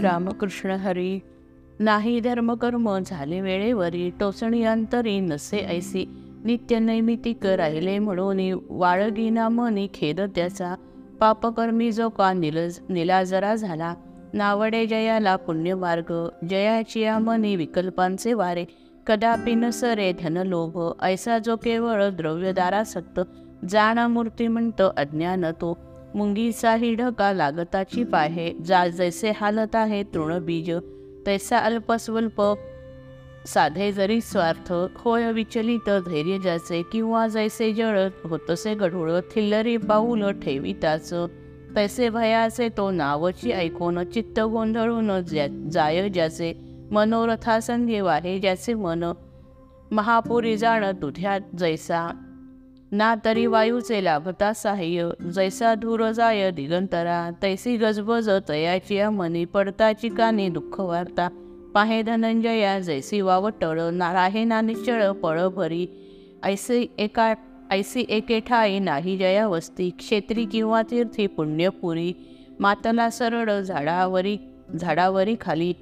रामकृष्ण हरी. नाही धर्मकर्म झाले वेळेवरी टोचणी अंतरी नसे ऐसी. नित्य नैमितिक राहिले म्हणून वाळगिना मनी खेद त्याचा. पापकर्मी जो का निलज निलाजरा झाला. नावडे जयाला पुण्यमार्ग जयाची मनी विकल्पांचे वारे. कदापि नसरे धनलोभ ऐसा जो केवळ द्रव्यदारासक्त जाणा मूर्ती म्हणतो अज्ञान तो. मुंगीचाही ढका लागताची पाहे जा जैसे हालत आहे तृणबीज तैसा अल्पस्वल्प साधे जरी स्वार्थ होय विचलित धैर्य ज्याचे किंवा जैसे जळ होतसे गढूळ थिल्लरी पाऊल ठेविताच तैसे भयाचे तो नावची ऐकून चित्त गोंधळून ज्या जाय ज्याचे मनोरथासंधी वाहे ज्याचे मन महापुरी जाण दुध्यात जैसा ना तरी वायूचे लाभता साह्य जैसा धूर जाय दिगंतरा तैसी गजबज तयाची मनी पडताची कानी दुःख वार्ता. पाहे धनंजया जैसी वावटळ नाराहे ना निश्चळ पळ भरी. ऐसी एका ऐसी एके ठाई नाही जया वस्ती क्षेत्री किंवा तीर्थी पुण्यपुरी मातला सरळ झाडावरी झाडावरी खाली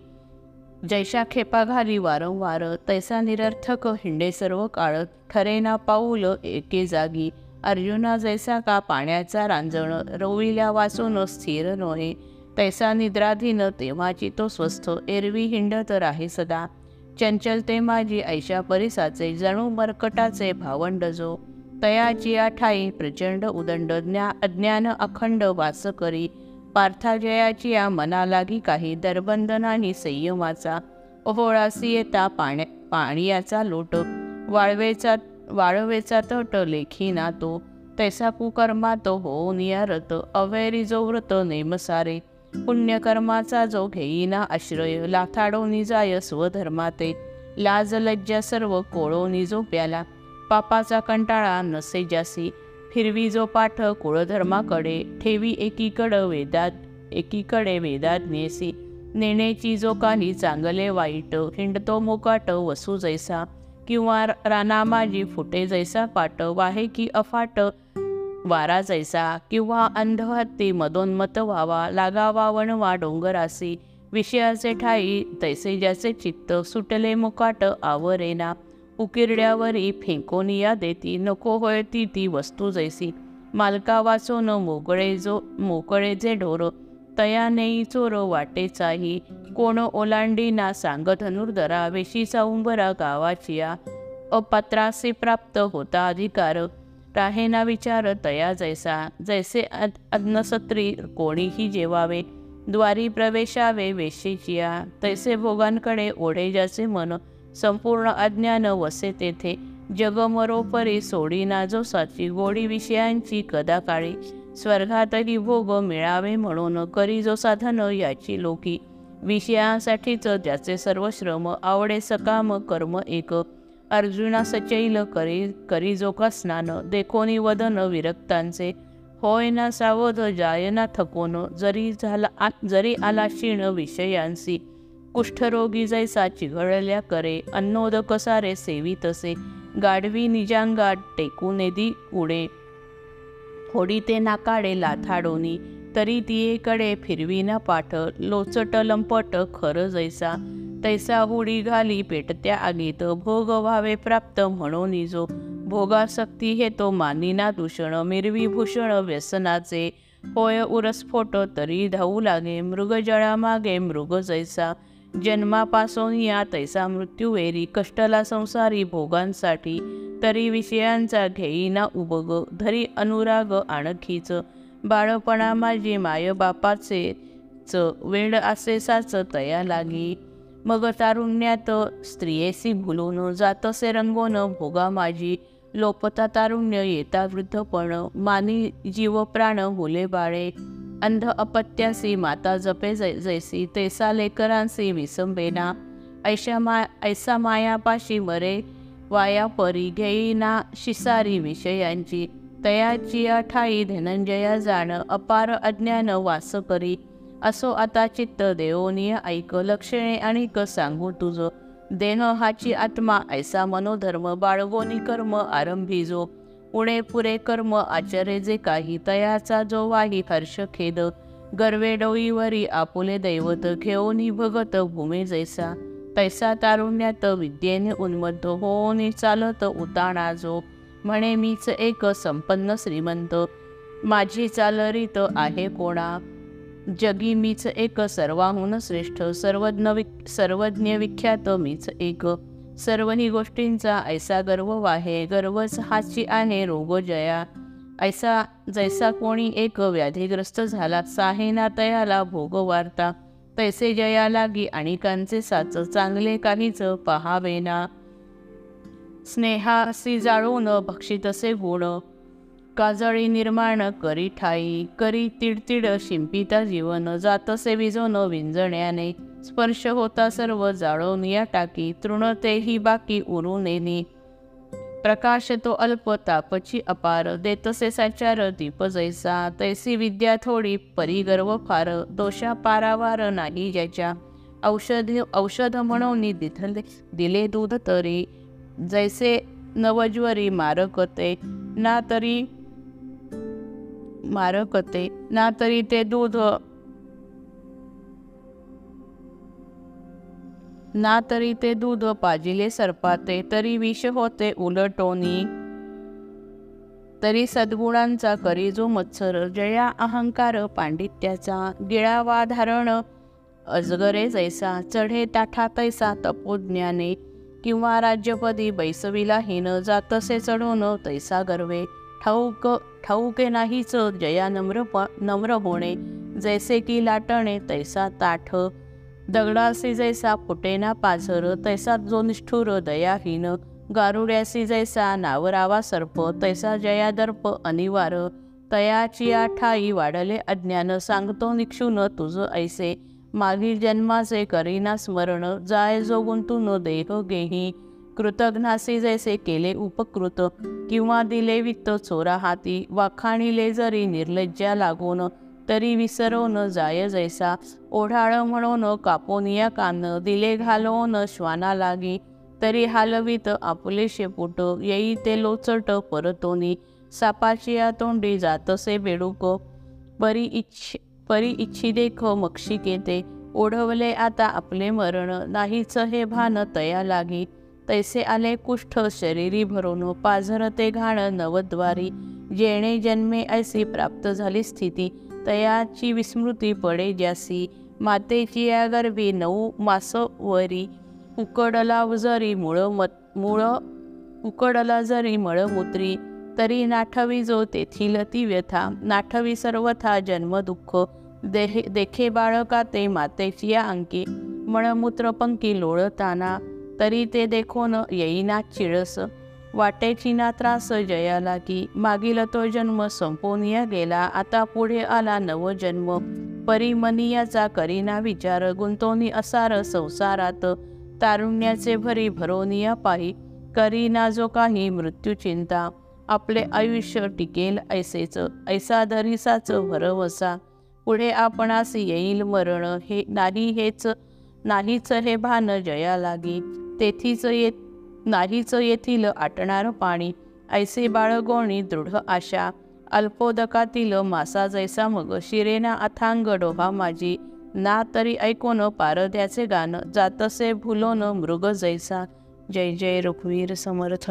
जैशा खेपा घाली वारंवार तैसा निरर्थक हिंडे सर्व काळ ठरेना पाऊल एके जागी अर्जुना जैसा का पाण्याचा रांजण रविल्या वाचून स्थिर नोहे तैसा निद्राधीन तेव्हाची तो स्वस्थ एरवी हिंडत राहे सदा. चंचल ते माझी ऐशा परिसाचे जणू मरकटाचे भावंड जो. तयाची आठाई प्रचंड उदंड ज्ञा अज्ञान अखंड वास करी पार्थाजयाची या मनालागी काही दरबंधन आणि संयमाचा ओहोळासी येता पाण्या पाणीयाचा लोट वाळवेचा वाळवेचा तट लेखी ना तो तैसा कुकर्मा तो हो नियारत अवैरी जो व्रत नेमसारे पुण्यकर्माचा जो घेईना आश्रय लाथाडोनी जाय स्वधर्माते लाज लज्जा सर्व कोळोनी निजो प्याला पापाचा कंटाळा नसे जासी हिरवी जो पाठ कुळधर्माकडे ठेवी एकीकडं वेदात एकीकडे वेदात नेसी. नेण्याची जो काही चांगले वाईट हिंडतो मोकाट वसू जैसा. किंवा रानामाजी फुटे जैसा पाट वाहे की अफाट वारा जैसा. किंवा अंधहत्ती मदोन्मत व्हावा लागावा वणवा डोंगरासी. विषयाचे ठाई तैसे ज्याचे चित्त सुटले मुकाट आवरेना. उकिरड्यावरी फेकोनिया देती नको होय ती ती वस्तू जैसी. मालका वाचून मोकळे जो मोकळे जे ढोर तया नेई चोर वाटेचाही कोण ओलांडी ना सांग धनुर्धरा वेशीचा उंबरा गावाचिया. अपात्रासी प्राप्त होता अधिकार राहे ना विचार तया जैसा. जैसे अन्नसत्री कोणीही जेवावे द्वारी प्रवेशावे वेशीचिया. तैसे भोगांकडे ओढे ज्याचे मन संपूर्ण अज्ञान वसे तेथे. जगमरोपरी सोडी जो साची गोडी विषयांची कदा काळी. स्वर्गातही भोग मिळावे म्हणून करी जो साधन याची लोकी. विषयासाठीच ज्याचे सर्व श्रम आवडे सकाम कर्म एक. अर्जुना सचैल करी करी जो का स्नान देखोनी वदन विरक्तांचे. होय ना सावध जायना थकोन जरी झाला जरी आला क्षीण विषयांसी कुष्ठरोगी जैसा चिघळल्या करे अन्नोदक सारे सेवितसे गाढवी निजांगा टेकू नेदी उडे होडी ते नाकाडे लाथाडोनी तरी तियेकडे फिरवी ना पाठ लोचट लंपट खर जैसा. तैसा उडी घाली पेटत्या आगीत भोग व्हावे प्राप्त म्हणून जो. भोगासक्ती हे तो मानिना दूषण मिरवी भूषण व्यसनाचे. होय उरस्फोट तरी धावू लागे मृगजळामागे मृग जैसा. जन्मापासून या तैसा मृत्यू वेरी कष्टला संसारी भोगांसाठी तरी विषयांचा घेईना उबग. धरी अनुराग आणखीच. बाळपणा माझी बापाचे च. वेळ असे साच तया लागी. मग तारुण्यात स्त्रियेसी भुलून जातसे रंगोन भोगा माझी. लोपता तारुण्य येता वृद्धपण. मानी जीव प्राण बोले बाळे. अंध अपत्यासी माता जपे जै जैसी तेसा लेकरांसी विसंबेना ऐशा मा ऐसा मायापाशी मरे वाया परी घेईना शिसारी विषयांची. तयाची ठाई धनंजया जाण अपार अज्ञान वास करी. असो आता चित्त देवोनी ऐक लक्षणे आणि क सांगू तुझ. देह हाची आत्मा ऐसा मनोधर्म बाळगोनी कर्म आरंभी जो. पुणे पुरे कर्म आचरे जे काही तयाचा जो वाही हर्ष खेद. गर्वे डोईवरी आपुले दैवत घेऊनी भगत भूमी जैसा. तैसा तारुण्यात विद्येने उन्मत्त होऊन चालत उताणा जो. म्हणे मीच एक संपन्न श्रीमंत. माझी चालरीत आहे कोणा. जगी मीच एक सर्वाहून श्रेष्ठ. सर्वज्ञ विक सर्वज्ञ विख्यात मीच एक. सर्वही गोष्टींचा ऐसा गर्व वाहे गर्वच हाची आहे रोग जया. ऐसा जैसा कोणी एक व्याधीग्रस्त झाला साहेना तयाला भोग वार्ता. तैसे जया लागी आणिकांचे साच चांगले काहीच पहावेना. स्नेहासी जाळून भक्षितसे गुण. काजळी निर्माण करी ठाई करी तिडतिड शिंपिता जीवन जातसे विजोन विंजण्याने स्पर्श होता सर्व जाळून या टाकी तृणते ही बाकी उरू नेनी प्रकाश तो अल्प तापची अपार देतसे साचार दीप जैसा तैसी विद्या थोडी परिगर्व फार दोषा पारावार नाही ज्याच्या. औषध औषध म्हणून दिथले दिले दूध तरी जैसे नवज्वरी मारकते ना तरी मारकते ना तरी ते दूध हो. ना तरी ते दूध हो पाजिले सरपाते तरी विष होते उलटोनी. तरी सद्गुणांचा करी जो मत्सर जया अहंकार पांडित्याचा गिळावा धारण. अजगरे जैसा चढे ताठा तैसा तपोज्ञाने. किंवा राज्यपदी बैसविला हिन जातसे चढून तैसा गर्वे. ठाऊक ठाऊके नाहीच जया नम्र नम्र होणे. जैसे की लाटणे तैसा ताठ. दगडासी जैसा फुटेना पाझर तैसा जो निष्ठुर दयाहीन. गारुड्यासी जैसा नावरावा सर्प तैसा जयादर्प अनिवार. तयाची ठाई वाढले अज्ञान सांगतो निक्षून तुझ ऐसे. मागील जन्माचे करीना स्मरण जाय जो गुंतून देह गेही कृतघ्नासी जैसे केले उपकृत किंवा दिले वित्त चोरा हाती वाखाणिले जरी निर्लज्जा लागून तरी विसरवून जाय जैसा ओढाळ म्हणून कापोनिया कान दिले घालवून श्वाना लागी तरी हालवीत आपले शेपूट येई ते लोचट परतोनी सापाची तोंडी जातसे बेडूक परी इच्छ परी इच्छी देख मक्षिकेते ओढवले आता आपले मरण नाहीच हे भान तया लागी तैसे आले कुष्ठ शरीरी भरून पाझरते घाण नवद्वारी. जेणे जन्मे ऐसी प्राप्त झाली स्थिती तयाची विस्मृती पडे ज्यासी. मातेची या गर्भी नऊ मासवरी उकडला जरी मुळ मत मुळ उकडला जरी मळमूत्री तरी नाठवी जो तेथील ती व्यथा नाठवी सर्वथा जन्मदुःख देहे देखे बाळका ते मातेची या अंकी मळमूत्र पंकी लोळताना तरी ते देखून येईना चिळस वाटेची ना त्रास जयाला की मागील तो जन्म संपोनिया गेला आता पुढे आला नवजन्म परिमनियाचा करीना विचार गुंतोनी असार संसारात तारुण्याचे भरी भरोनिया पाही करीना जो काही मृत्यू चिंता आपले आयुष्य टिकेल ऐसेच ऐसा दरिसाच भरवसा. पुढे आपणास येईल मरण हे नाही हेच नाहीच हे भान जया लागी तेथीच येत नाहीच येथील आटणार पाणी ऐसे बाळगोणी दृढ आशा अल्पोदकातील मासा जैसा मग शिरेना अथांग डोहा माझी ना तरी ऐकोन पारद्याचे गाणं जातसे भुलोन मृग जैसा. जय जय रघुवीर समर्थ.